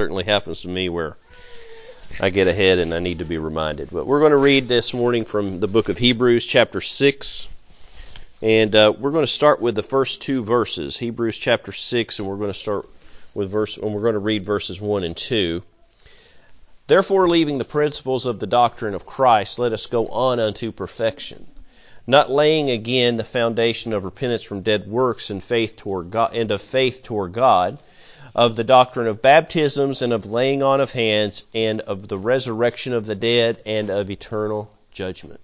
certainly happens to me where I get ahead and I need to be reminded. But we're going to read this morning from the book of Hebrews, chapter 6. And uh, we're going to start with the first two verses, Hebrews chapter 6, and we're going to start with verse, and we're going to read verses 1 and 2. Therefore, leaving the principles of the doctrine of Christ, let us go on unto perfection, not laying again the foundation of repentance from dead works and faith toward God, and of faith toward God of the doctrine of baptisms and of laying on of hands and of the resurrection of the dead and of eternal judgment.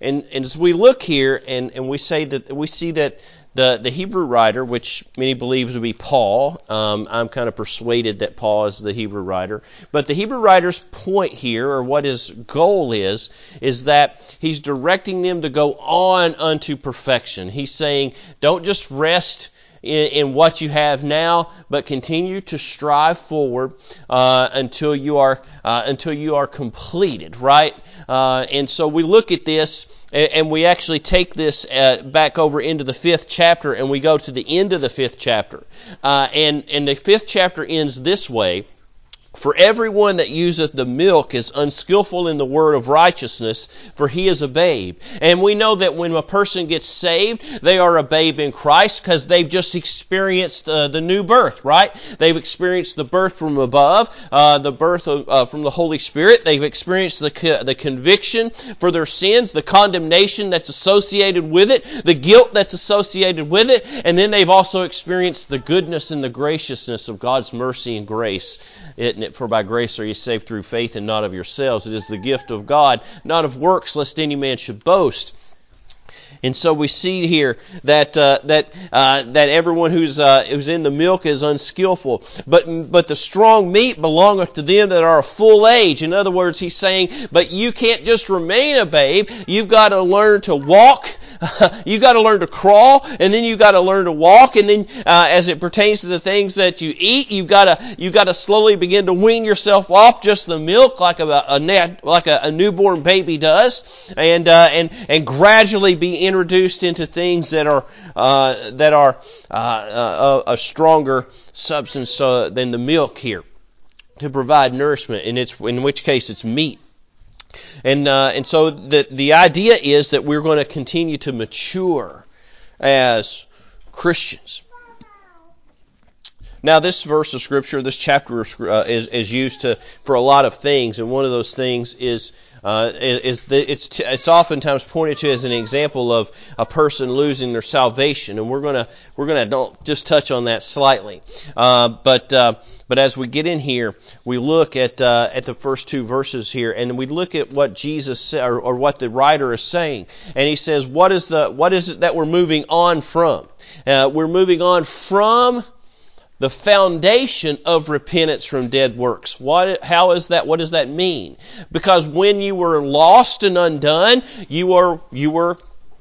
And, and as we look here and, and we say that we see that the, the Hebrew writer, which many believe to be Paul, um, I'm kind of persuaded that Paul is the Hebrew writer. But the Hebrew writer's point here, or what his goal is, is that he's directing them to go on unto perfection. He's saying, don't just rest in, in what you have now, but continue to strive forward uh, until you are uh, until you are completed, right? Uh, and so we look at this, and, we actually take this uh, back over into the fifth chapter, and we go to the end of the fifth chapter, uh, and and the fifth chapter ends this way. For everyone that useth the milk is unskillful in the word of righteousness, for he is a babe. And we know that when a person gets saved, they are a babe in Christ because they've just experienced uh, the new birth, right? They've experienced the birth from above, uh, the birth of, uh, from the Holy Spirit. They've experienced the, co- the conviction for their sins, the condemnation that's associated with it, the guilt that's associated with it, and then they've also experienced the goodness and the graciousness of God's mercy and grace. It, for by grace are ye saved through faith and not of yourselves. It is the gift of God, not of works, lest any man should boast. And so we see here that uh, that uh, that everyone who's uh, who's in the milk is unskillful, but but the strong meat belongeth to them that are of full age. In other words, he's saying, but you can't just remain a babe. You've got to learn to walk you got to learn to crawl, and then you got to learn to walk, and then uh, as it pertains to the things that you eat, you got to you got to slowly begin to wean yourself off just the milk, like a, a like a, a, newborn baby does, and uh, and and gradually be introduced into things that are uh, that are uh, uh, a, a, stronger substance uh, than the milk here to provide nourishment, and it's in which case it's meat. And, uh, and so the, the idea is that we're going to continue to mature as Christians. Now, this verse of Scripture, this chapter uh, is, is used to, for a lot of things, and one of those things is uh, is the, it's t- it's oftentimes pointed to as an example of a person losing their salvation, and we're gonna we're gonna just touch on that slightly, uh, but uh, but as we get in here, we look at uh, at the first two verses here, and we look at what Jesus or, or what the writer is saying, and he says, what is the what is it that we're moving on from? Uh, we're moving on from the foundation of repentance from dead works. What, how is that? What does that mean? Because when you were lost and undone, you were, you were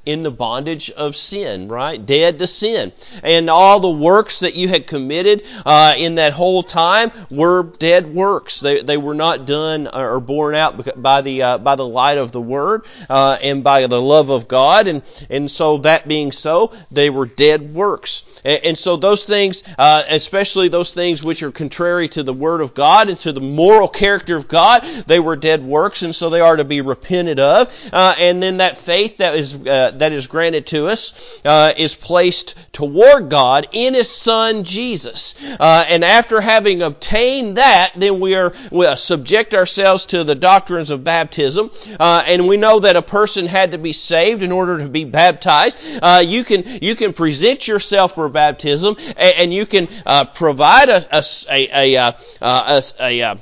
in the bondage of sin, right? Dead to sin. And all the works that you had committed uh, in that whole time were dead works. They, they were not done or borne out by the, uh, by the light of the Word uh, and by the love of God. And, and so, that being so, they were dead works. And, and so, those things, uh, especially those things which are contrary to the Word of God and to the moral character of God, they were dead works. And so, they are to be repented of. Uh, and then that faith that is uh, that is granted to us uh, is placed toward God in His Son Jesus. Uh, and after having obtained that, then we are we subject ourselves to the doctrines of baptism. Uh, and we know that a person had to be saved in order to be baptized. Uh, you can you can present yourself for baptism, and, and you can uh, provide a a a, a, a, a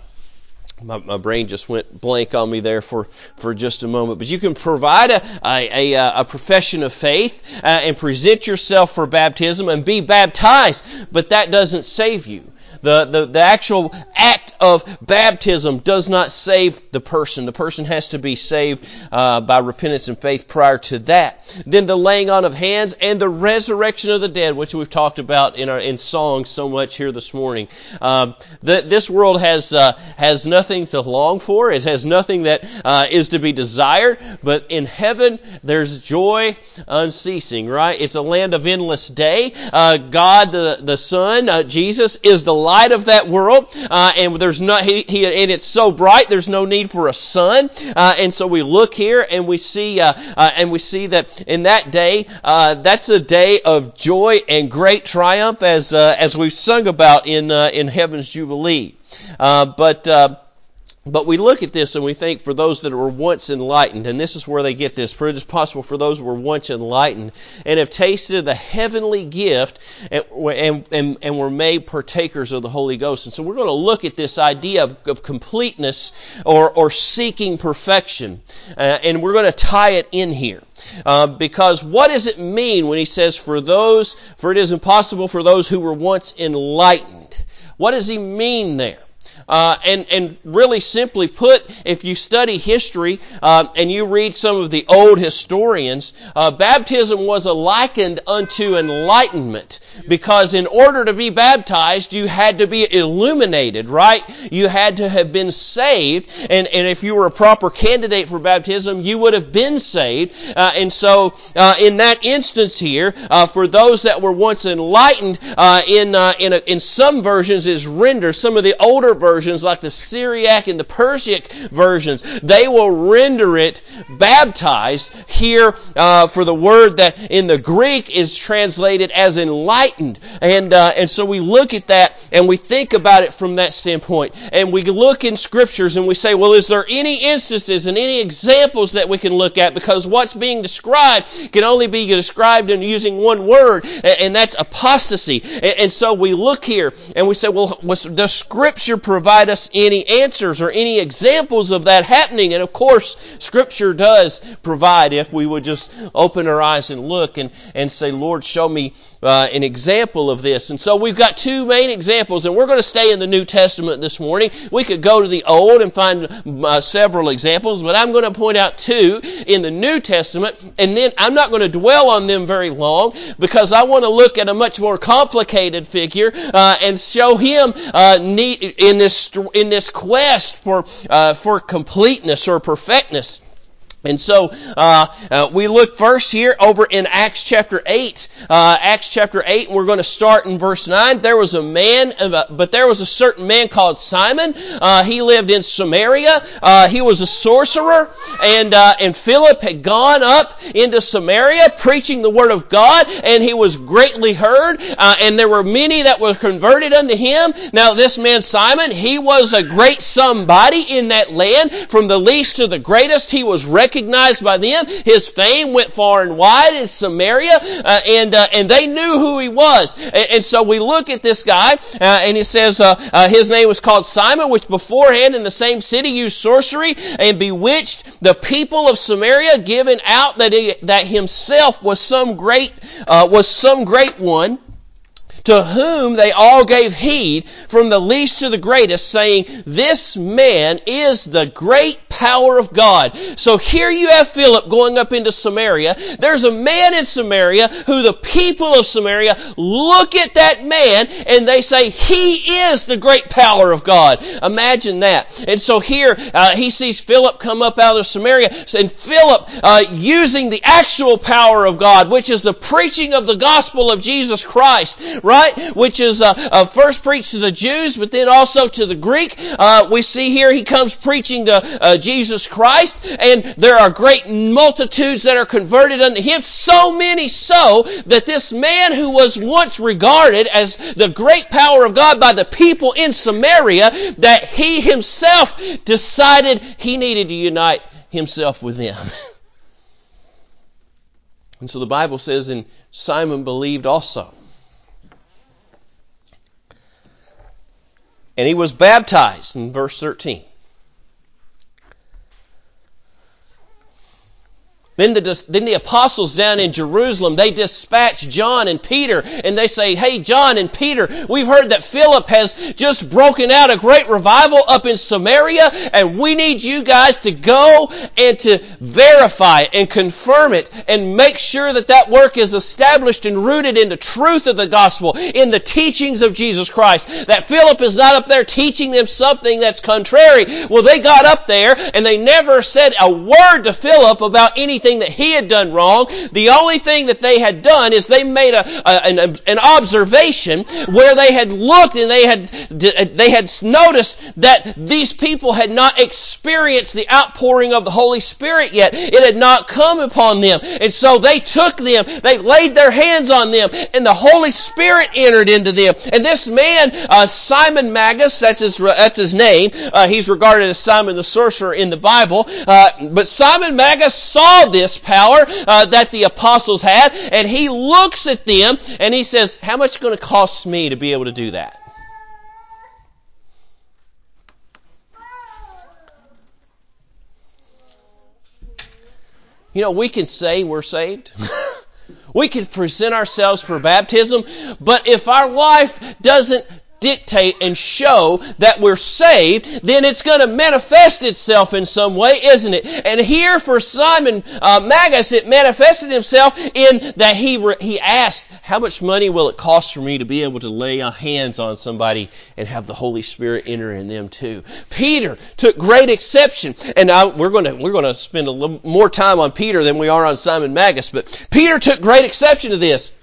my, my, brain just went blank on me there for, for just a moment. But you can provide a, a, a, a profession of faith uh, and present yourself for baptism and be baptized, but that doesn't save you. The, the, the actual act of baptism does not save the person. The person has to be saved uh, by repentance and faith prior to that. Then the laying on of hands and the resurrection of the dead, which we've talked about in our in song so much here this morning. Um, the, this world has uh, has nothing to long for. It has nothing that uh, is to be desired. But in heaven, there's joy unceasing. Right? It's a land of endless day. Uh, God, the the Son, uh, Jesus, is the light of that world, uh, and there's not he, he, and it's so bright. There's no need for a sun. Uh, and so we look here and we see uh, uh, and we see that in that day, uh, that's a day of joy and great triumph, as as we've sung about in in heaven's jubilee. but but we look at this and we think for those that were once enlightened, and this is where they get this, for it is possible for those who were once enlightened and have tasted the heavenly gift and, and, and, and were made partakers of the Holy Ghost. And so we're going to look at this idea of, of completeness or, or seeking perfection. Uh, and we're going to tie it in here. Uh, because what does it mean when he says, for those, for it is impossible for those who were once enlightened? What does he mean there? Uh, and, and really simply put, if you study history uh, and you read some of the old historians, uh, baptism was likened unto enlightenment because in order to be baptized, you had to be illuminated, right? You had to have been saved, and, and if you were a proper candidate for baptism, you would have been saved. Uh, and so, uh, in that instance here, uh, for those that were once enlightened, in in, a, in some versions is rendered. Some of the older versions versions, like the Syriac and the Persic versions, they will render it baptized here uh, for the word that in the Greek is translated as enlightened. And, uh, and so we look at that and we think about it from that standpoint. And we look in scriptures and we say, well, is there any instances and any examples that we can look at? Because what's being described can only be described in using one word, and that's apostasy. And so we look here and we say, well, does scripture provide us any answers or any examples of that happening. And of course, Scripture does provide if we would just open our eyes and look and, and say, Lord, show me uh, an example of this. And so we've got two main examples, and we're going to stay in the New Testament this morning. We could go to the Old and find uh, several examples, but I'm going to point out two in the New Testament, and then I'm not going to dwell on them very long because I want to look at a much more complicated figure uh, and show him uh, in this in this quest for, uh, for completeness or perfectness. And so uh, uh, we look first here over in Acts chapter eight. Uh, Acts chapter eight. We're going to start in verse nine. There was a man, uh, but there was a certain man called Simon. Uh, he lived in Samaria. Uh, he was a sorcerer, and and Philip had gone up into Samaria preaching the word of God, and he was greatly heard. and there were many that were converted unto him. Now this man Simon, he was a great somebody in that land, from the least to the greatest. He was recognized recognized by them. His fame went far and wide in Samaria, uh, and uh, and they knew who he was. And, and so we look at this guy, uh, and he says uh, uh, his name was called Simon, which beforehand in the same city used sorcery and bewitched the people of Samaria, giving out that he, that himself was some great uh, was some great one to whom they all gave heed from the least to the greatest, saying, This man is the great power of God. So here you have Philip going up into Samaria. There's a man in Samaria who the people of Samaria look at that man and they say, He is the great power of God. Imagine that. And so here uh, he sees Philip come up out of Samaria and Philip uh, using the actual power of God, which is the preaching of the gospel of Jesus Christ, right? Which is uh, uh first preached to the Jews, but then also to the Greek. Uh, we see here he comes preaching to uh, Jesus Christ, and there are great multitudes that are converted unto him, so many so that this man who was once regarded as the great power of God by the people in Samaria, that he himself decided he needed to unite himself with them. And so the Bible says, and Simon believed also. And he was baptized in verse 13. Then the, then the apostles down in Jerusalem, they dispatch John and Peter and they say, Hey, John and Peter, we've heard that Philip has just broken out a great revival up in Samaria and we need you guys to go and to verify and confirm it and make sure that that work is established and rooted in the truth of the gospel, in the teachings of Jesus Christ. That Philip is not up there teaching them something that's contrary. Well, they got up there and they never said a word to Philip about anything anything that he had done wrong. The only thing that they had done is they made a, a an, an observation where they had looked and they had they had noticed that these people had not experienced the outpouring of the Holy Spirit yet. It had not come upon them, and so they took them. They laid their hands on them, and the Holy Spirit entered into them. And this man, uh, Simon Magus, that's his that's his name. Uh, he's regarded as Simon the sorcerer in the Bible. Uh, but Simon Magus saw this power uh, that the apostles had, and he looks at them and he says, How much going to cost me to be able to do that? You know, we can say we're saved. we can present ourselves for baptism, but if our life doesn't dictate and show that we're saved, then it's going to manifest itself in some way, isn't it? And here for Simon uh, Magus, it manifested himself in that he re- he asked, "How much money will it cost for me to be able to lay hands on somebody and have the Holy Spirit enter in them too?" Peter took great exception, and I, we're going to we're going to spend a little more time on Peter than we are on Simon Magus, but Peter took great exception to this.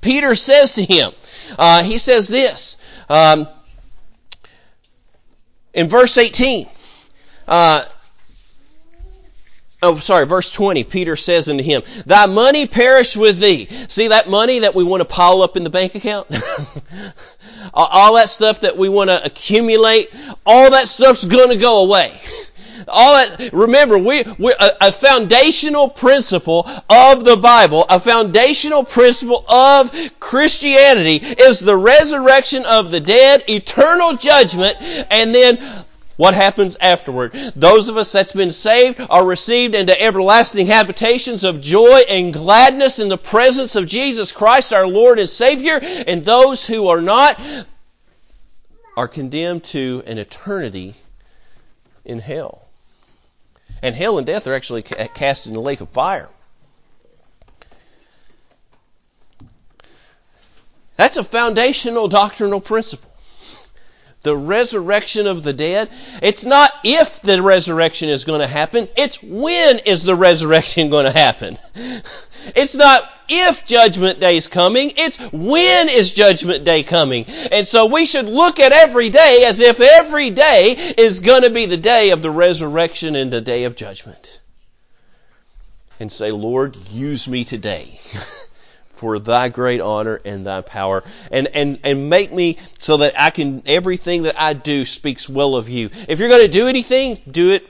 Peter says to him, uh, he says this um, in verse 18. Uh, Oh, sorry, verse 20, Peter says unto him, Thy money perish with thee. See that money that we want to pile up in the bank account? all that stuff that we want to accumulate, all that stuff's going to go away. All that, remember, we, we a, a foundational principle of the Bible, a foundational principle of Christianity is the resurrection of the dead, eternal judgment, and then what happens afterward. Those of us that's been saved are received into everlasting habitations of joy and gladness in the presence of Jesus Christ, our Lord and Savior, and those who are not are condemned to an eternity in hell. And hell and death are actually cast in the lake of fire. That's a foundational doctrinal principle. The resurrection of the dead. It's not if the resurrection is going to happen, it's when is the resurrection going to happen. It's not if judgment day is coming, it's when is judgment day coming. And so we should look at every day as if every day is going to be the day of the resurrection and the day of judgment. And say, Lord, use me today. for thy great honor and thy power and, and, and make me so that I can everything that I do speaks well of you. If you're going to do anything, do it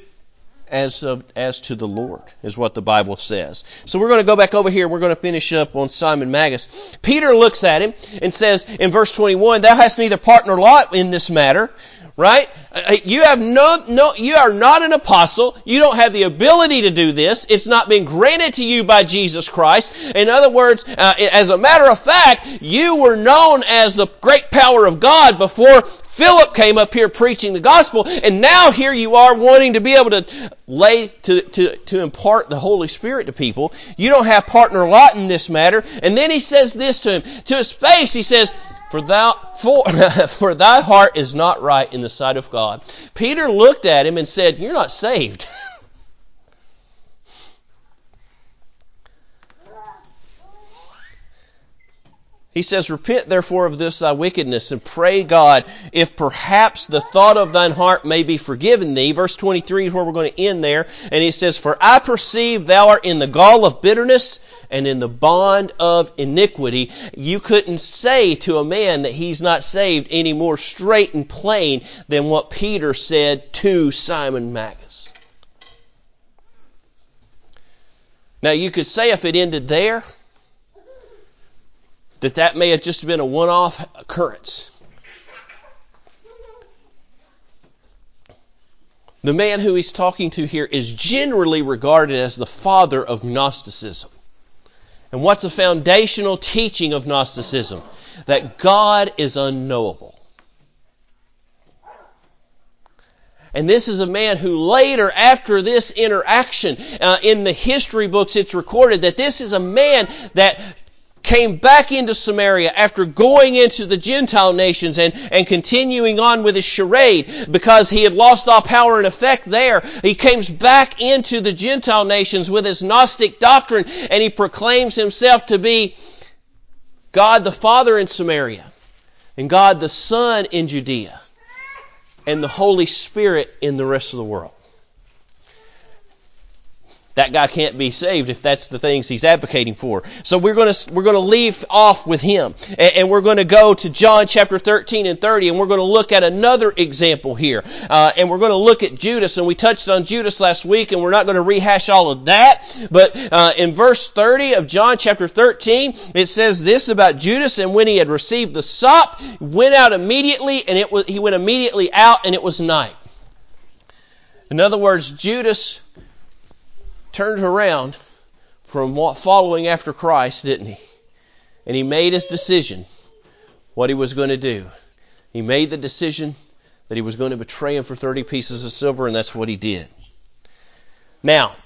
as of, as to the Lord, is what the Bible says. So we're going to go back over here. We're going to finish up on Simon Magus. Peter looks at him and says in verse 21, Thou hast neither part nor lot in this matter, right? Uh, you have no, no, you are not an apostle. You don't have the ability to do this. It's not been granted to you by Jesus Christ. In other words, uh, as a matter of fact, you were known as the great power of God before Philip came up here preaching the gospel, and now here you are wanting to be able to lay, to, to, to impart the Holy Spirit to people. You don't have partner lot in this matter. And then he says this to him. To his face, he says, for thou, for, for thy heart is not right in the sight of God. Peter looked at him and said, You're not saved. He says, Repent therefore of this thy wickedness, and pray God, if perhaps the thought of thine heart may be forgiven thee. Verse 23 is where we're going to end there. And he says, For I perceive thou art in the gall of bitterness and in the bond of iniquity. You couldn't say to a man that he's not saved any more straight and plain than what Peter said to Simon Magus. Now you could say if it ended there, that that may have just been a one off occurrence. The man who he's talking to here is generally regarded as the father of Gnosticism. And what's a foundational teaching of Gnosticism? That God is unknowable. And this is a man who later, after this interaction, uh, in the history books it's recorded that this is a man that came back into Samaria after going into the Gentile nations and, and continuing on with his charade because he had lost all power and effect there. He comes back into the Gentile nations with his Gnostic doctrine and he proclaims himself to be God the Father in Samaria and God the Son in Judea and the Holy Spirit in the rest of the world that guy can't be saved if that's the things he's advocating for. So we're going to we're going to leave off with him, and, and we're going to go to John chapter 13 and 30, and we're going to look at another example here, uh, and we're going to look at Judas, and we touched on Judas last week, and we're not going to rehash all of that, but uh, in verse 30 of John chapter 13, it says this about Judas, and when he had received the sop, went out immediately, and it was he went immediately out, and it was night. In other words, Judas turned around from following after Christ, didn't he? And he made his decision what he was going to do. He made the decision that he was going to betray him for 30 pieces of silver, and that's what he did. Now,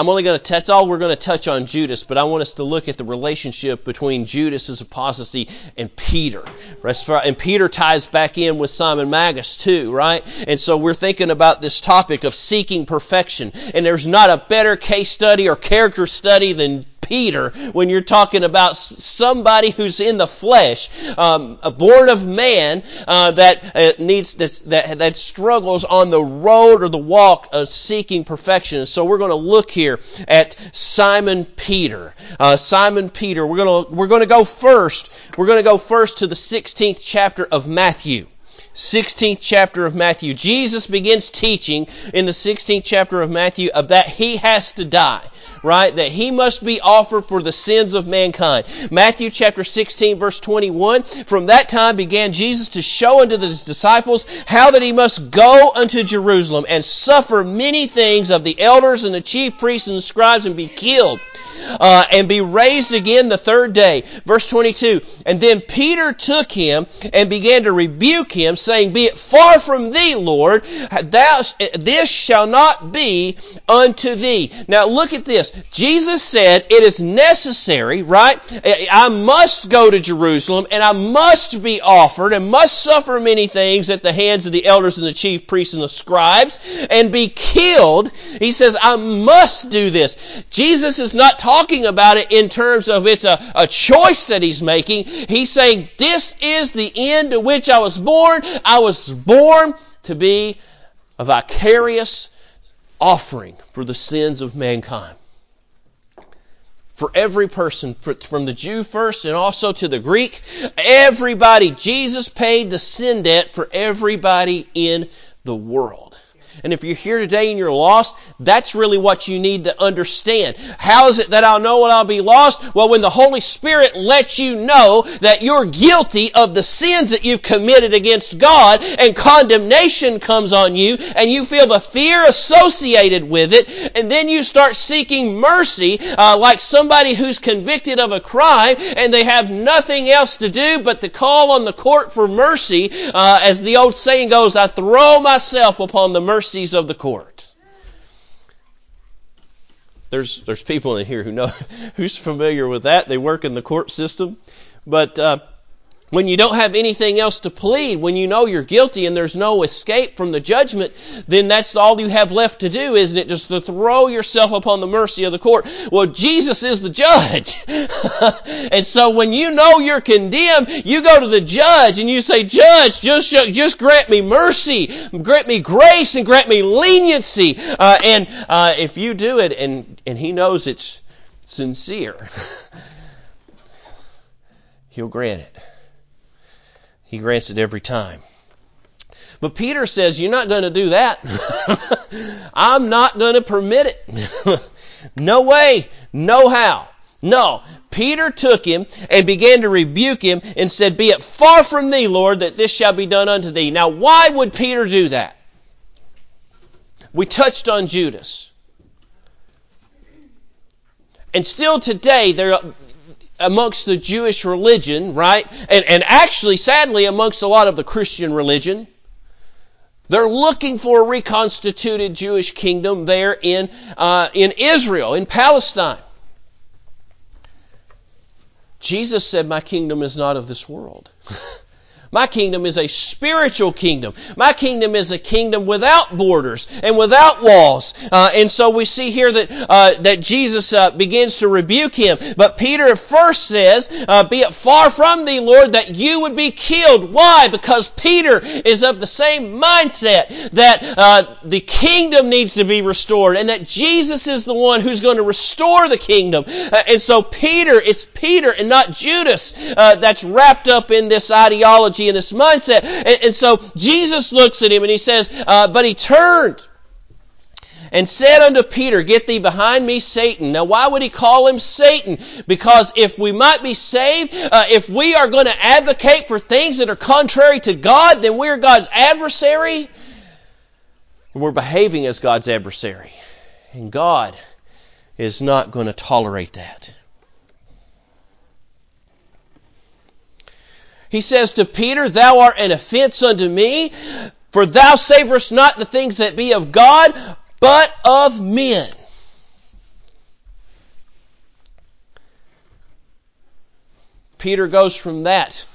I'm only going to, that's all we're going to touch on Judas, but I want us to look at the relationship between Judas's apostasy and Peter. And Peter ties back in with Simon Magus too, right? And so we're thinking about this topic of seeking perfection. And there's not a better case study or character study than Peter when you're talking about somebody who's in the flesh, um, born of man, uh, that uh, needs that that struggles on the road or the walk of seeking perfection. So we're going to look here at Simon Peter. Uh, Simon Peter. We're going to we're going to go first. We're going to go first to the 16th chapter of Matthew. 16th chapter of Matthew. Jesus begins teaching in the 16th chapter of Matthew of that he has to die, right? That he must be offered for the sins of mankind. Matthew chapter 16 verse 21. From that time began Jesus to show unto his disciples how that he must go unto Jerusalem and suffer many things of the elders and the chief priests and the scribes and be killed uh, and be raised again the third day. Verse 22. And then Peter took him and began to rebuke him, saying, Be it far from thee, Lord, thou, this shall not be unto thee. Now look at this. Jesus said it is necessary, right? I must go to Jerusalem and I must be offered and must suffer many things at the hands of the elders and the chief priests and the scribes and be killed. He says, I must do this. Jesus is not talking talking about it in terms of it's a, a choice that he's making. He's saying, This is the end to which I was born. I was born to be a vicarious offering for the sins of mankind. For every person, from the Jew first and also to the Greek, everybody, Jesus paid the sin debt for everybody in the world. And if you're here today and you're lost, that's really what you need to understand. How is it that I'll know when I'll be lost? Well, when the Holy Spirit lets you know that you're guilty of the sins that you've committed against God and condemnation comes on you and you feel the fear associated with it and then you start seeking mercy uh, like somebody who's convicted of a crime and they have nothing else to do but to call on the court for mercy. Uh, as the old saying goes, I throw myself upon the mercy mercies of the court. There's there's people in here who know who's familiar with that. They work in the court system, but uh, when you don't have anything else to plead, when you know you're guilty and there's no escape from the judgment, then that's all you have left to do, isn't it? Just to throw yourself upon the mercy of the court. Well, Jesus is the judge. and so when you know you're condemned, you go to the judge and you say, Judge, just, just grant me mercy, grant me grace, and grant me leniency. Uh, and uh, if you do it and, and he knows it's sincere, he'll grant it. He grants it every time. But Peter says, You're not going to do that. I'm not going to permit it. no way, no how. No. Peter took him and began to rebuke him and said, Be it far from thee, Lord, that this shall be done unto thee. Now, why would Peter do that? We touched on Judas. And still today, there, amongst the Jewish religion, right? And, and actually, sadly, amongst a lot of the Christian religion, they're looking for a reconstituted Jewish kingdom there in, uh, in Israel, in Palestine. Jesus said, My kingdom is not of this world. My kingdom is a spiritual kingdom. My kingdom is a kingdom without borders and without walls. Uh, and so we see here that uh, that Jesus uh, begins to rebuke him. But Peter first says, uh, "Be it far from thee, Lord, that you would be killed." Why? Because Peter is of the same mindset that uh, the kingdom needs to be restored, and that Jesus is the one who's going to restore the kingdom. Uh, and so Peter, it's Peter and not Judas that's wrapped up in this ideology and this mindset. And, and so Jesus looks at him and he says, uh, But he turned and said unto Peter, Get thee behind me, Satan. Now, why would he call him Satan? Because if we might be saved, uh, if we are going to advocate for things that are contrary to God, then we're God's adversary. And we're behaving as God's adversary. And God is not going to tolerate that. He says to Peter, Thou art an offense unto me, for thou savorest not the things that be of God, but of men. Peter goes from that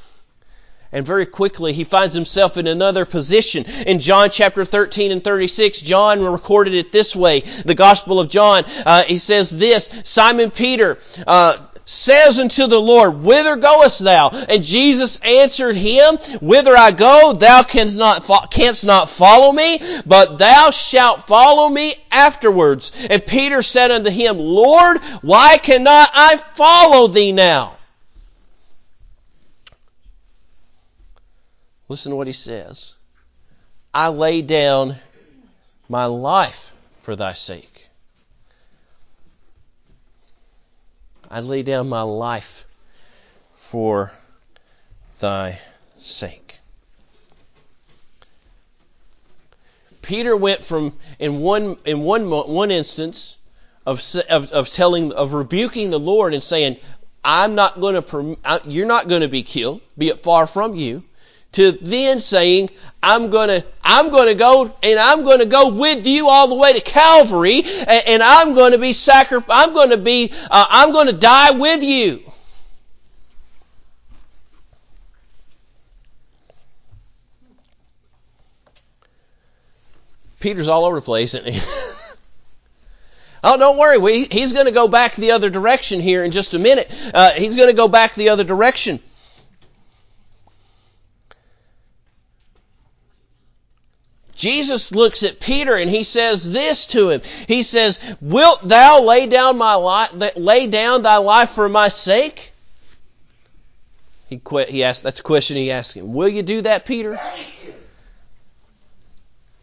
and very quickly he finds himself in another position. In John chapter 13 and 36, John recorded it this way. The Gospel of John, uh, he says this, Simon Peter, uh, says unto the Lord, Whither goest thou? And Jesus answered him, Whither I go, thou canst not, canst not follow me, but thou shalt follow me afterwards. And Peter said unto him, Lord, why cannot I follow thee now? Listen to what he says. I lay down my life for thy sake. I lay down my life for thy sake. Peter went from in one in one one instance of of, of telling of rebuking the Lord and saying, "I'm not going to you're not going to be killed, be it far from you." To then saying, I'm gonna, I'm gonna go, and I'm gonna go with you all the way to Calvary, and, and I'm gonna be sacrificed, I'm gonna be, uh, I'm gonna die with you. Peter's all over the place, isn't he? Oh, don't worry. We, he's going to go back the other direction here in just a minute. Uh, he's going to go back the other direction. Jesus looks at Peter and he says this to him. He says, "Wilt thou lay down my lay down thy life for my sake?" He quit. He asked. That's a question he asked him. Will you do that, Peter?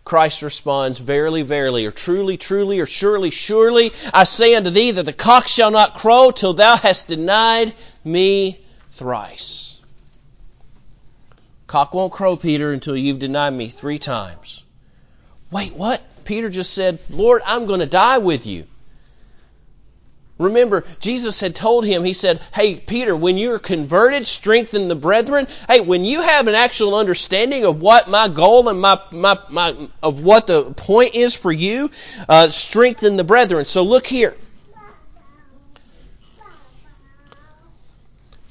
Christ responds, Verily, verily, or truly, truly, or surely, surely, I say unto thee that the cock shall not crow till thou hast denied me thrice. Cock won't crow, Peter, until you've denied me three times. Wait, what? Peter just said, Lord, I'm going to die with you. Remember, Jesus had told him, He said, Hey, Peter, when you're converted, strengthen the brethren. Hey, when you have an actual understanding of what my goal and my, my, my of what the point is for you, uh, strengthen the brethren. So look here.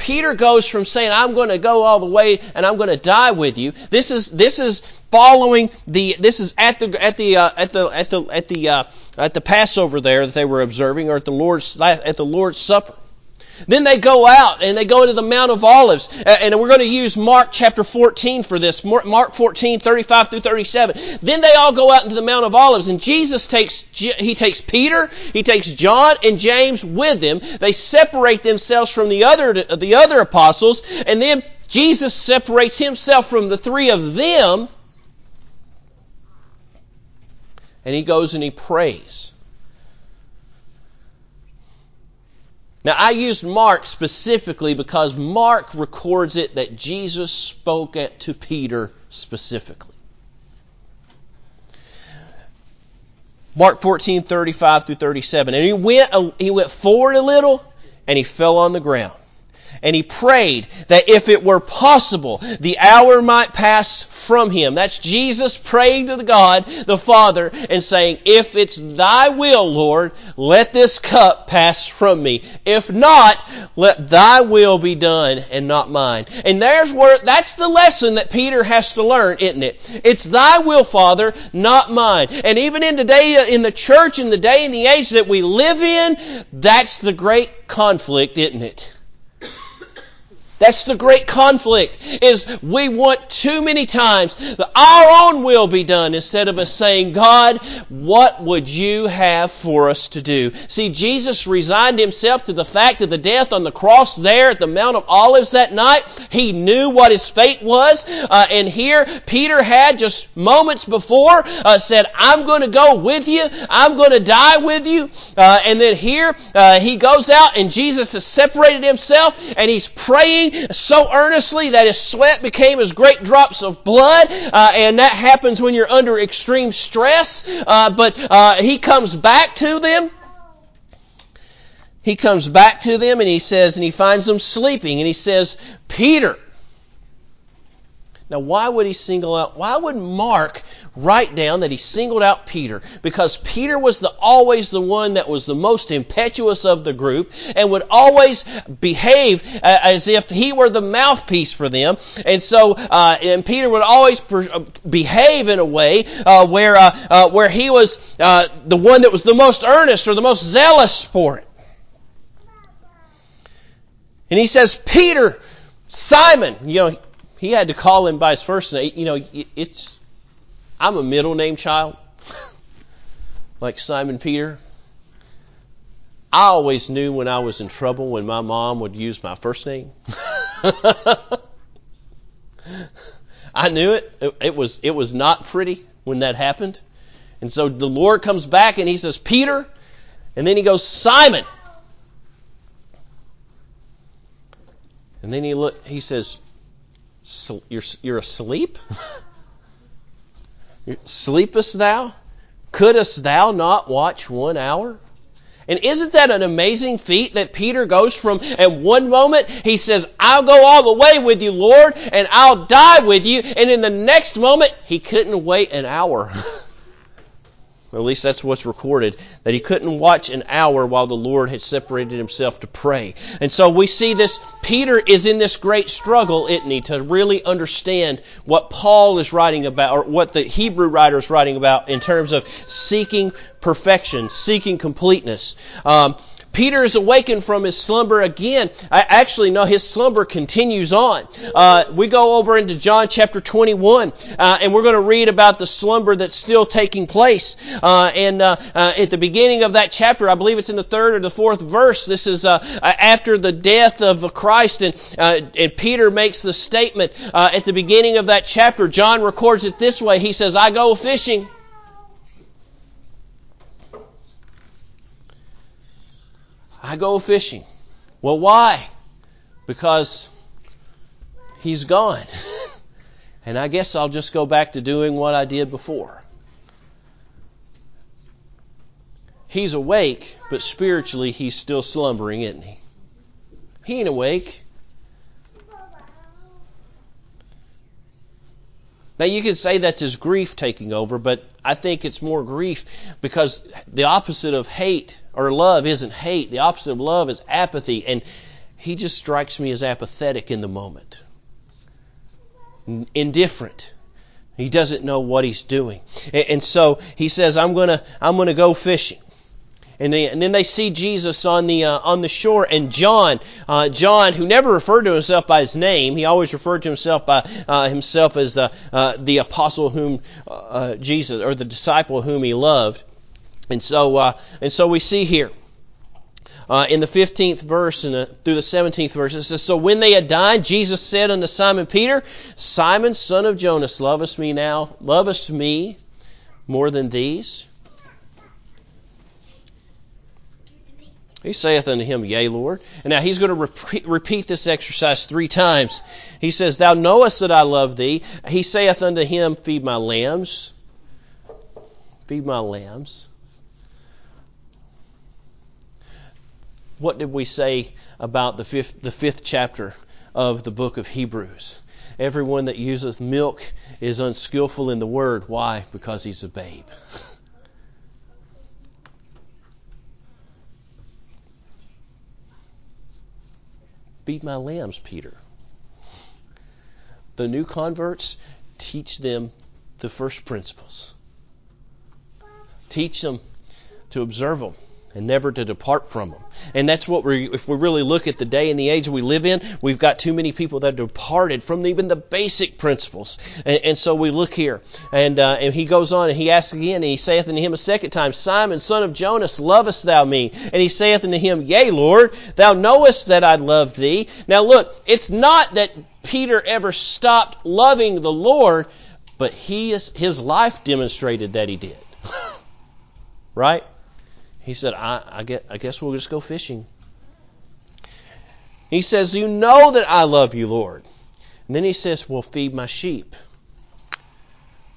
Peter goes from saying, I'm going to go all the way and I'm going to die with you. This is, this is following the, this is at the, at the, uh, at the, at the, at the, uh, at the Passover there that they were observing or at the Lord's, at the Lord's Supper. Then they go out and they go into the Mount of Olives. And we're going to use Mark chapter 14 for this. Mark 14, 35 through 37. Then they all go out into the Mount of Olives and Jesus takes, he takes Peter, he takes John and James with him. They separate themselves from the other, the other apostles and then Jesus separates himself from the three of them and he goes and he prays. Now, I used Mark specifically because Mark records it that Jesus spoke to Peter specifically. Mark 14, 35 through 37. And he went, he went forward a little and he fell on the ground. And he prayed that if it were possible, the hour might pass from him. That's Jesus praying to the God, the Father, and saying, If it's thy will, Lord, let this cup pass from me. If not, let thy will be done and not mine. And there's where, that's the lesson that Peter has to learn, isn't it? It's thy will, Father, not mine. And even in today, in the church, in the day and the age that we live in, that's the great conflict, isn't it? That's the great conflict is we want too many times that our own will be done instead of us saying, God, what would you have for us to do? See, Jesus resigned himself to the fact of the death on the cross there at the Mount of Olives that night. He knew what his fate was. Uh, and here, Peter had just moments before uh, said, I'm going to go with you. I'm going to die with you. Uh, and then here, uh, he goes out and Jesus has separated himself and he's praying so earnestly that his sweat became as great drops of blood, uh, and that happens when you're under extreme stress. Uh, but uh, he comes back to them. He comes back to them and he says, and he finds them sleeping, and he says, Peter, now, why would he single out? Why would Mark write down that he singled out Peter? Because Peter was the, always the one that was the most impetuous of the group and would always behave uh, as if he were the mouthpiece for them. And so, uh, and Peter would always per, uh, behave in a way uh, where uh, uh, where he was the one that was the most earnest or the most zealous for it. And he says, Peter, Simon, you know he had to call him by his first name. You know, it's I'm a middle name child, like Simon Peter. I always knew when I was in trouble when my mom would use my first name. I knew it. it. Was it was not pretty when that happened. And so the Lord comes back and he says, Peter, and then he goes, Simon. And then he look he says, you're, you're asleep? Sleepest thou? Couldst thou not watch one hour? And isn't that an amazing feat that Peter goes from, at one moment, he says, I'll go all the way with you, Lord, and I'll die with you. And in the next moment, he couldn't wait an hour. At least that's what's recorded, that he couldn't watch an hour while the Lord had separated himself to pray. And so we see this, Peter is in this great struggle, isn't he, to really understand what Paul is writing about, or what the Hebrew writer is writing about in terms of seeking perfection, seeking completeness. Um, Peter is awakened from his slumber again. I actually, no, his slumber continues on. Uh, we go over into John chapter 21, uh, and we're going to read about the slumber that's still taking place. Uh, and uh, uh, at the beginning of that chapter, I believe it's in the third or the fourth verse, this is uh, after the death of Christ, and, and Peter makes the statement at the beginning of that chapter. John records it this way. He says, I go fishing. I go fishing. Well, why? Because he's gone. and I guess I'll just go back to doing what I did before. He's awake, but spiritually he's still slumbering, isn't he? He ain't awake. Now, you could say that's his grief taking over, but I think it's more grief because the opposite of hate or love isn't hate. The opposite of love is apathy. And he just strikes me as apathetic in the moment, indifferent. He doesn't know what he's doing. And so he says, I'm to I'm to go fishing and, they, and then they see Jesus on the uh, on the shore, and John, uh, John, who never referred to himself by his name, he always referred to himself by uh, himself as the uh, the apostle whom uh, uh, Jesus or the disciple whom he loved, and so and so we see here. Uh, in the 15th verse and through the 17th verse, it says, So when they had dined, Jesus said unto Simon Peter, Simon, son of Jonas, lovest me now, lovest me more than these? He saith unto him, Yea, Lord. And now he's going to repeat, repeat this exercise three times. He says, Thou knowest that I love thee. He saith unto him, Feed my lambs. Feed my lambs. What did we say about the fifth, the fifth chapter of the book of Hebrews? Everyone that useth milk is unskillful in the word. Why? Because he's a babe. Feed my lambs, Peter. The new converts, teach them the first principles. Teach them to observe them and never to depart from them. And that's what we if we really look at the day and the age we live in, we've got too many people that departed from even the basic principles. And, and so we look here, and uh, and he goes on and he asks again, and he saith unto him a second time, Simon, son of Jonas, lovest thou me? And he saith unto him, Yea, Lord, thou knowest that I love thee. Now look, it's not that Peter ever stopped loving the Lord, but he is, his life demonstrated that he did. right? He said, I, I, get, I guess we'll just go fishing. He says, You know that I love you, Lord. And then he says, Well, feed my sheep.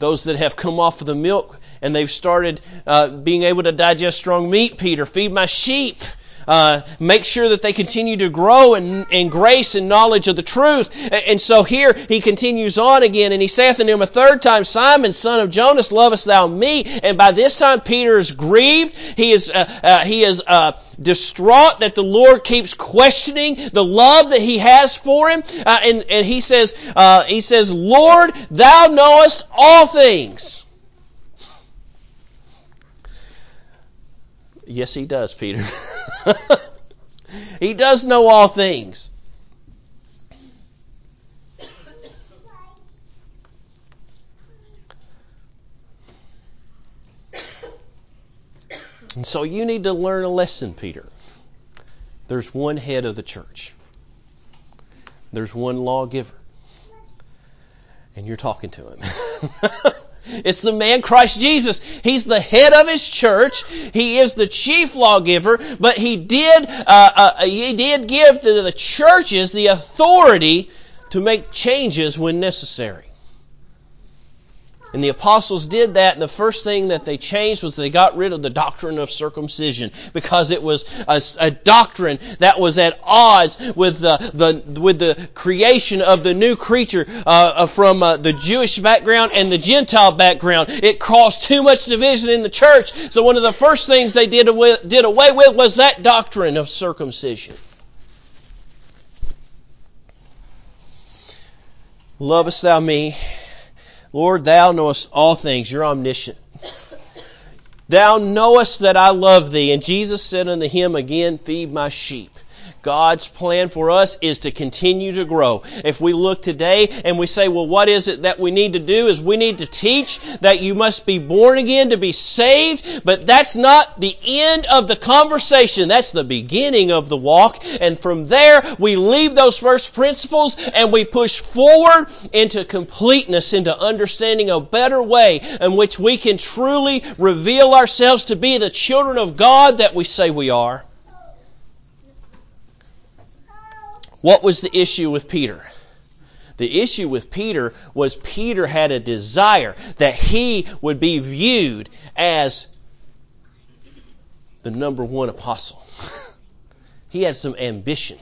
Those that have come off of the milk and they've started uh, being able to digest strong meat, Peter, feed my sheep. Uh, make sure that they continue to grow in, in grace and knowledge of the truth. And so here he continues on again, and he saith unto him a third time, Simon, son of Jonas, lovest thou me? And by this time Peter is grieved. He is uh, uh, he is uh, distraught that the Lord keeps questioning the love that he has for him. Uh, and and he says uh, he says, Lord, thou knowest all things. Yes, he does, Peter. he does know all things. And so you need to learn a lesson, Peter. There's one head of the church. There's one lawgiver. And you're talking to him. It's the man Christ Jesus. He's the head of his church. He is the chief lawgiver, but he did uh, uh, he did give to the churches the authority to make changes when necessary. And the apostles did that, and the first thing that they changed was they got rid of the doctrine of circumcision because it was a, a doctrine that was at odds with the, the with the creation of the new creature uh, uh, from uh, the Jewish background and the Gentile background. It caused too much division in the church. So one of the first things they did away, did away with was that doctrine of circumcision. Lovest thou me? Lord, thou knowest all things. You're omniscient. Thou knowest that I love thee. And Jesus said unto him again, Feed my sheep. God's plan for us is to continue to grow. If we look today and we say, well, what is it that we need to do? Is we need to teach that you must be born again to be saved, but that's not the end of the conversation. That's the beginning of the walk. And from there, we leave those first principles and we push forward into completeness, into understanding a better way in which we can truly reveal ourselves to be the children of God that we say we are. What was the issue with Peter? The issue with Peter was Peter had a desire that he would be viewed as the number one apostle. he had some ambition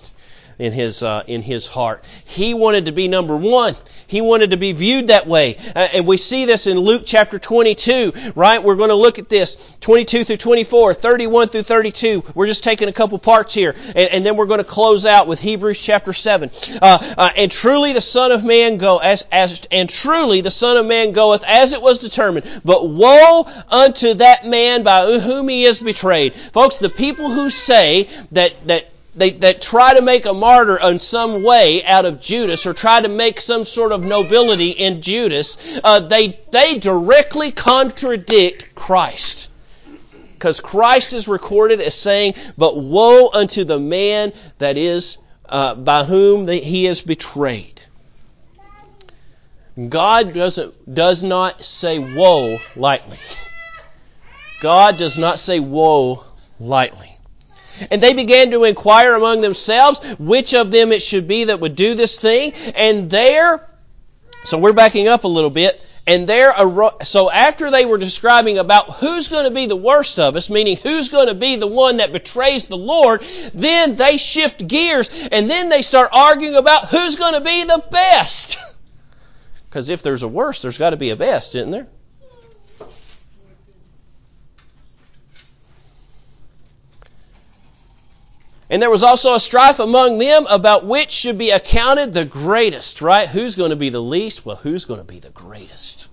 in his uh, in his heart. He wanted to be number one. He wanted to be viewed that way, uh, and we see this in Luke chapter 22. Right? We're going to look at this 22 through 24, 31 through 32. We're just taking a couple parts here, and, and then we're going to close out with Hebrews chapter 7. Uh, uh, and truly the Son of Man go as as and truly the Son of Man goeth as it was determined. But woe unto that man by whom he is betrayed, folks. The people who say that that they, that try to make a martyr in some way out of Judas or try to make some sort of nobility in Judas, uh, they, they directly contradict Christ. Because Christ is recorded as saying, But woe unto the man that is uh, by whom the, he is betrayed. God doesn't, does not say woe lightly. God does not say woe lightly. And they began to inquire among themselves which of them it should be that would do this thing. And there, so we're backing up a little bit. And there, so after they were describing about who's going to be the worst of us, meaning who's going to be the one that betrays the Lord, then they shift gears and then they start arguing about who's going to be the best. Because if there's a worst, there's got to be a best, isn't there? And there was also a strife among them about which should be accounted the greatest, right? Who's going to be the least? Well, who's going to be the greatest?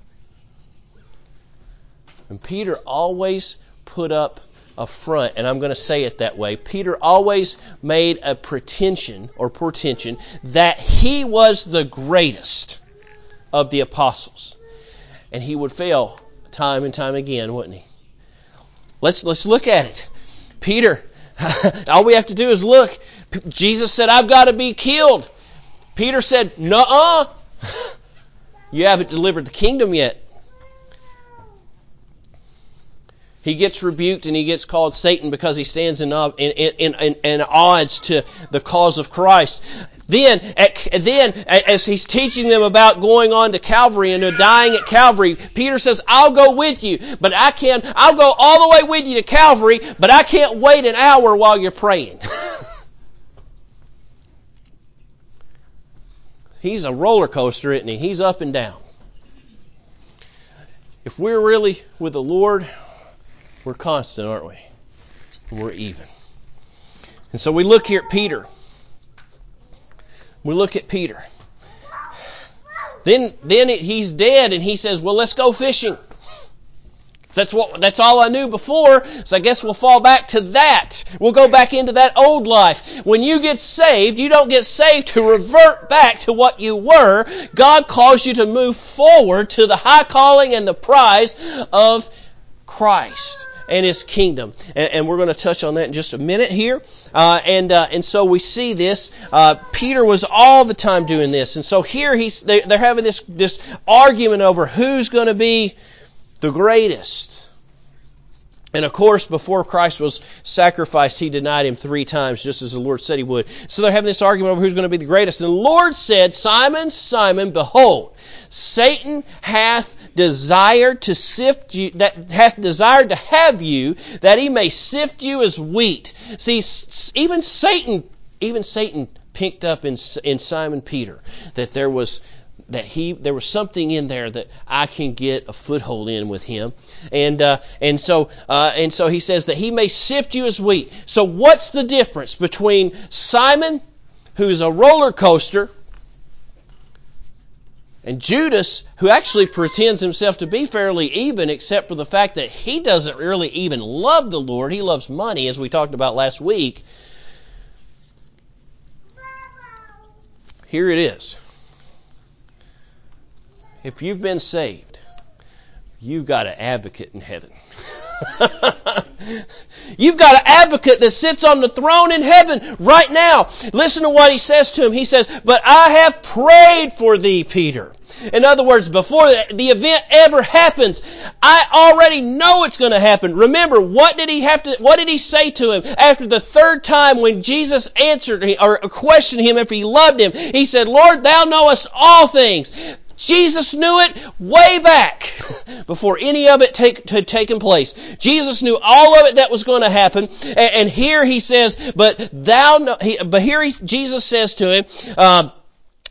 And Peter always put up a front, and I'm going to say it that way. Peter always made a pretension or pretension that he was the greatest of the apostles. And he would fail time and time again, wouldn't he? Let's let's look at it. Peter All we have to do is look. Jesus said, I've got to be killed. Peter said, Nuh uh. You haven't delivered the kingdom yet. He gets rebuked and he gets called Satan because he stands in, in, in, in, odds to the cause of Christ. Then, at, then, as he's teaching them about going on to Calvary and dying at Calvary, Peter says, "I'll go with you, but I can't. I'll go all the way with you to Calvary, but I can't wait an hour while you're praying." he's a roller coaster, isn't he? He's up and down. If we're really with the Lord, we're constant, aren't we? We're even. And so we look here at Peter. We look at Peter. Then, then it, he's dead, and he says, "Well, let's go fishing." That's what. That's all I knew before. So I guess we'll fall back to that. We'll go back into that old life. When you get saved, you don't get saved to revert back to what you were. God calls you to move forward to the high calling and the prize of Christ and His kingdom. And, and we're going to touch on that in just a minute here. Uh, and uh, and so we see this. Uh, Peter was all the time doing this, and so here he's they, they're having this this argument over who's going to be the greatest. And of course, before Christ was sacrificed, he denied him three times, just as the Lord said he would. So they're having this argument over who's going to be the greatest. And the Lord said, Simon, Simon, behold, Satan hath desired to sift you, that hath desired to have you, that he may sift you as wheat. See, even Satan, even Satan picked up in, in Simon Peter that there was that he there was something in there that I can get a foothold in with him, and uh, and so uh, and so he says that he may sift you as wheat. So what's the difference between Simon, who's a roller coaster, and Judas, who actually pretends himself to be fairly even, except for the fact that he doesn't really even love the Lord, he loves money, as we talked about last week. Here it is. If you've been saved, you've got an advocate in heaven. You've got an advocate that sits on the throne in heaven right now. Listen to what he says to him. He says, But I have prayed for thee, Peter. In other words, before the event ever happens, I already know it's going to happen. Remember, what did he have to, what did he say to him after the third time when Jesus answered or questioned him if he loved him? He said, Lord, thou knowest all things. Jesus knew it way back before any of it take, had taken place. Jesus knew all of it that was going to happen. And, and here he says, but thou, know, he, but here he, Jesus says to him, um,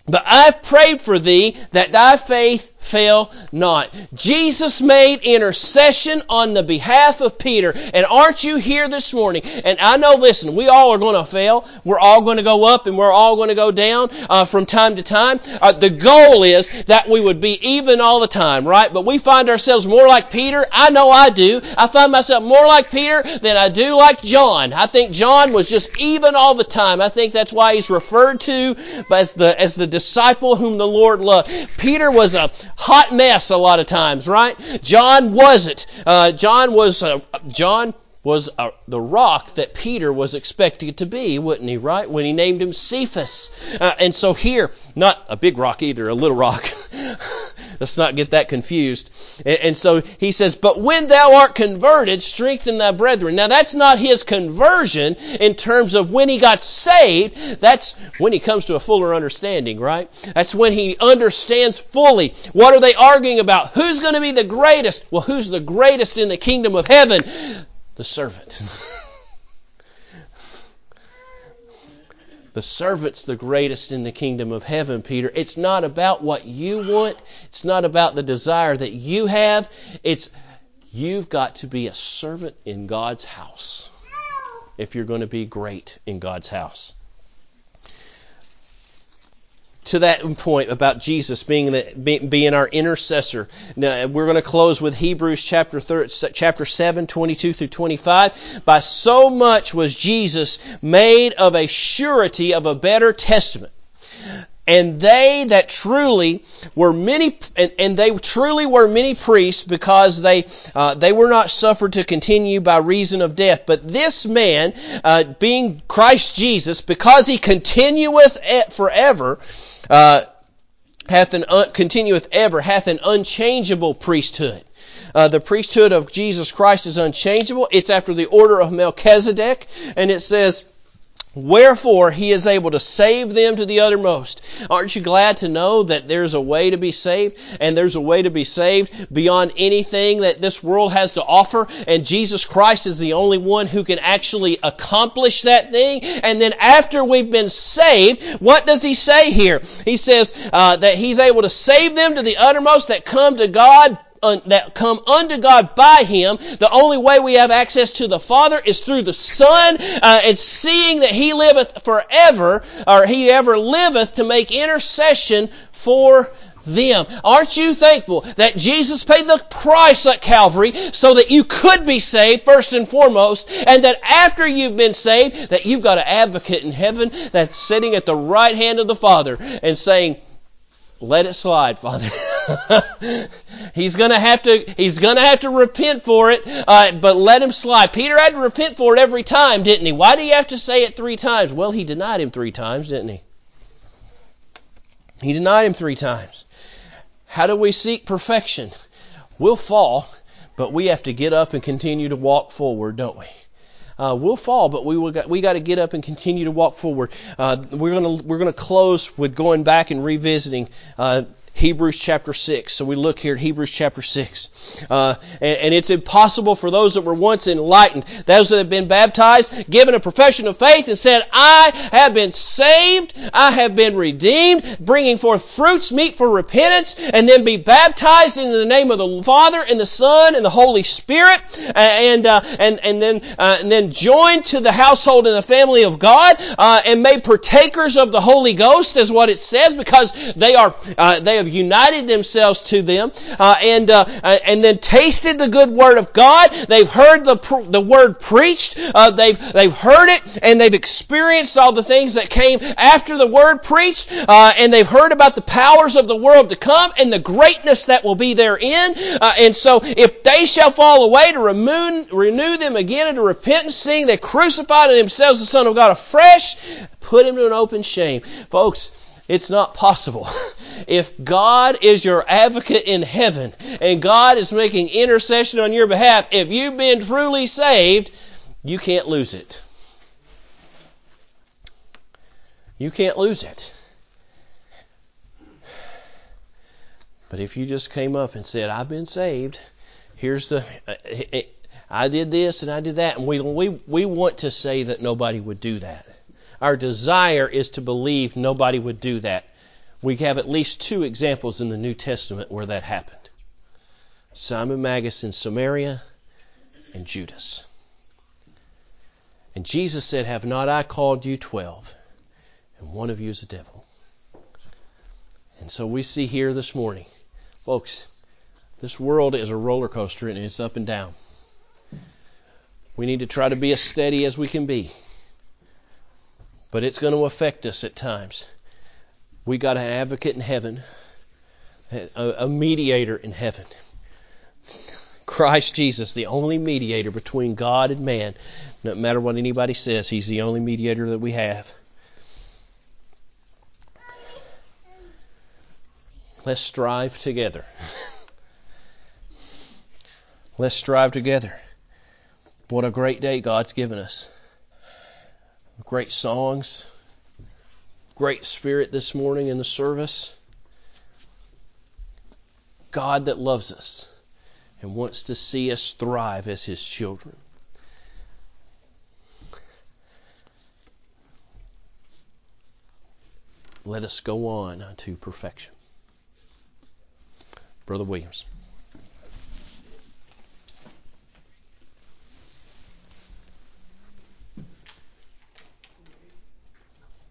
but I've prayed for thee that thy faith fail not. Jesus made intercession on the behalf of Peter. And aren't you here this morning? And I know, listen, we all are going to fail. We're all going to go up and we're all going to go down uh, from time to time. Uh, the goal is that we would be even all the time, right? But we find ourselves more like Peter. I know I do. I find myself more like Peter than I do like John. I think John was just even all the time. I think that's why he's referred to as the, as the disciple whom the Lord loved. Peter was a hot mess a lot of times, right? John wasn't. Uh, John was uh, John was uh, the rock that Peter was expected to be, wouldn't he, right? When he named him Cephas. Uh, and so here, not a big rock either, a little rock. Let's not get that confused. And, and, so he says, But when thou art converted, strengthen thy brethren. Now that's not his conversion in terms of when he got saved. That's when he comes to a fuller understanding, right? That's when he understands fully. What are they arguing about? Who's going to be the greatest? Well, who's the greatest in the kingdom of heaven? The servant. The servant's the greatest in the kingdom of heaven, Peter. It's not about what you want. It's not about the desire that you have. It's you've got to be a servant in God's house if you're going to be great in God's house to that point about Jesus being the, being our intercessor. Now, we're going to close with Hebrews chapter 3, chapter 7, 22 through 25. By so much was Jesus made of a surety of a better testament. And they that truly were many, and, and they truly were many priests because they uh, they were not suffered to continue by reason of death. But this man, uh, being Christ Jesus, because he continueth forever, uh, hath an un- continueth ever, hath an unchangeable priesthood. Uh, the priesthood of Jesus Christ is unchangeable. It's after the order of Melchizedek, and it says, Wherefore he is able to save them to the uttermost. Aren't you glad to know that there's a way to be saved and there's a way to be saved beyond anything that this world has to offer and Jesus Christ is the only one who can actually accomplish that thing. And then after we've been saved, what does he say here? He says uh, that he's able to save them to the uttermost that come to God that come unto God by Him. The only way we have access to the Father is through the Son, uh, and seeing that He liveth forever, or He ever liveth to make intercession for them. Aren't you thankful that Jesus paid the price at Calvary so that you could be saved first and foremost, and that after you've been saved, that you've got an advocate in heaven that's sitting at the right hand of the Father and saying, let it slide, Father. he's gonna have to. He's gonna have to repent for it, uh, but let him slide. Peter had to repent for it every time, didn't he? Why do you have to say it three times? Well, he denied him three times, didn't he? He denied him three times. How do we seek perfection? We'll fall, but we have to get up and continue to walk forward, don't we? Uh, we'll fall, but we will got, we got to get up and continue to walk forward. Uh, we're gonna we're gonna close with going back and revisiting uh, Hebrews chapter 6. So we look here at Hebrews chapter 6. Uh, and, and, it's impossible for those that were once enlightened, those that have been baptized, given a profession of faith, and said, I have been saved, I have been redeemed, bringing forth fruits meet for repentance, and then be baptized in the name of the Father and the Son and the Holy Spirit, and, uh, and, and, then, uh, and then joined to the household and the family of God, uh, and made partakers of the Holy Ghost, is what it says, because they are, uh, they have have united themselves to them, uh, and uh, uh, and then tasted the good word of God. They've heard the the word preached. Uh, they've they've heard it, and they've experienced all the things that came after the word preached, uh, and they've heard about the powers of the world to come and the greatness that will be therein. Uh, and so, if they shall fall away, to renew, renew them again into repentance, seeing they crucified in themselves the Son of God afresh, put him to an open shame, folks. It's not possible. If God is your advocate in heaven and God is making intercession on your behalf, if you've been truly saved, you can't lose it. You can't lose it. But if you just came up and said, I've been saved, here's the. Uh, I did this and I did that, and we, we, we want to say that nobody would do that. Our desire is to believe nobody would do that. We have at least two examples in the New Testament where that happened Simon Magus in Samaria and Judas. And Jesus said, Have not I called you twelve? And one of you is a devil. And so we see here this morning, folks, this world is a roller coaster and it's up and down. We need to try to be as steady as we can be but it's going to affect us at times. We got an advocate in heaven, a, a mediator in heaven. Christ Jesus, the only mediator between God and man. No matter what anybody says, He's the only mediator that we have. Let's strive together. Let's strive together. What a great day God's given us. Great songs, great spirit this morning in the service. God that loves us and wants to see us thrive as His children. Let us go on to perfection. Brother Williams.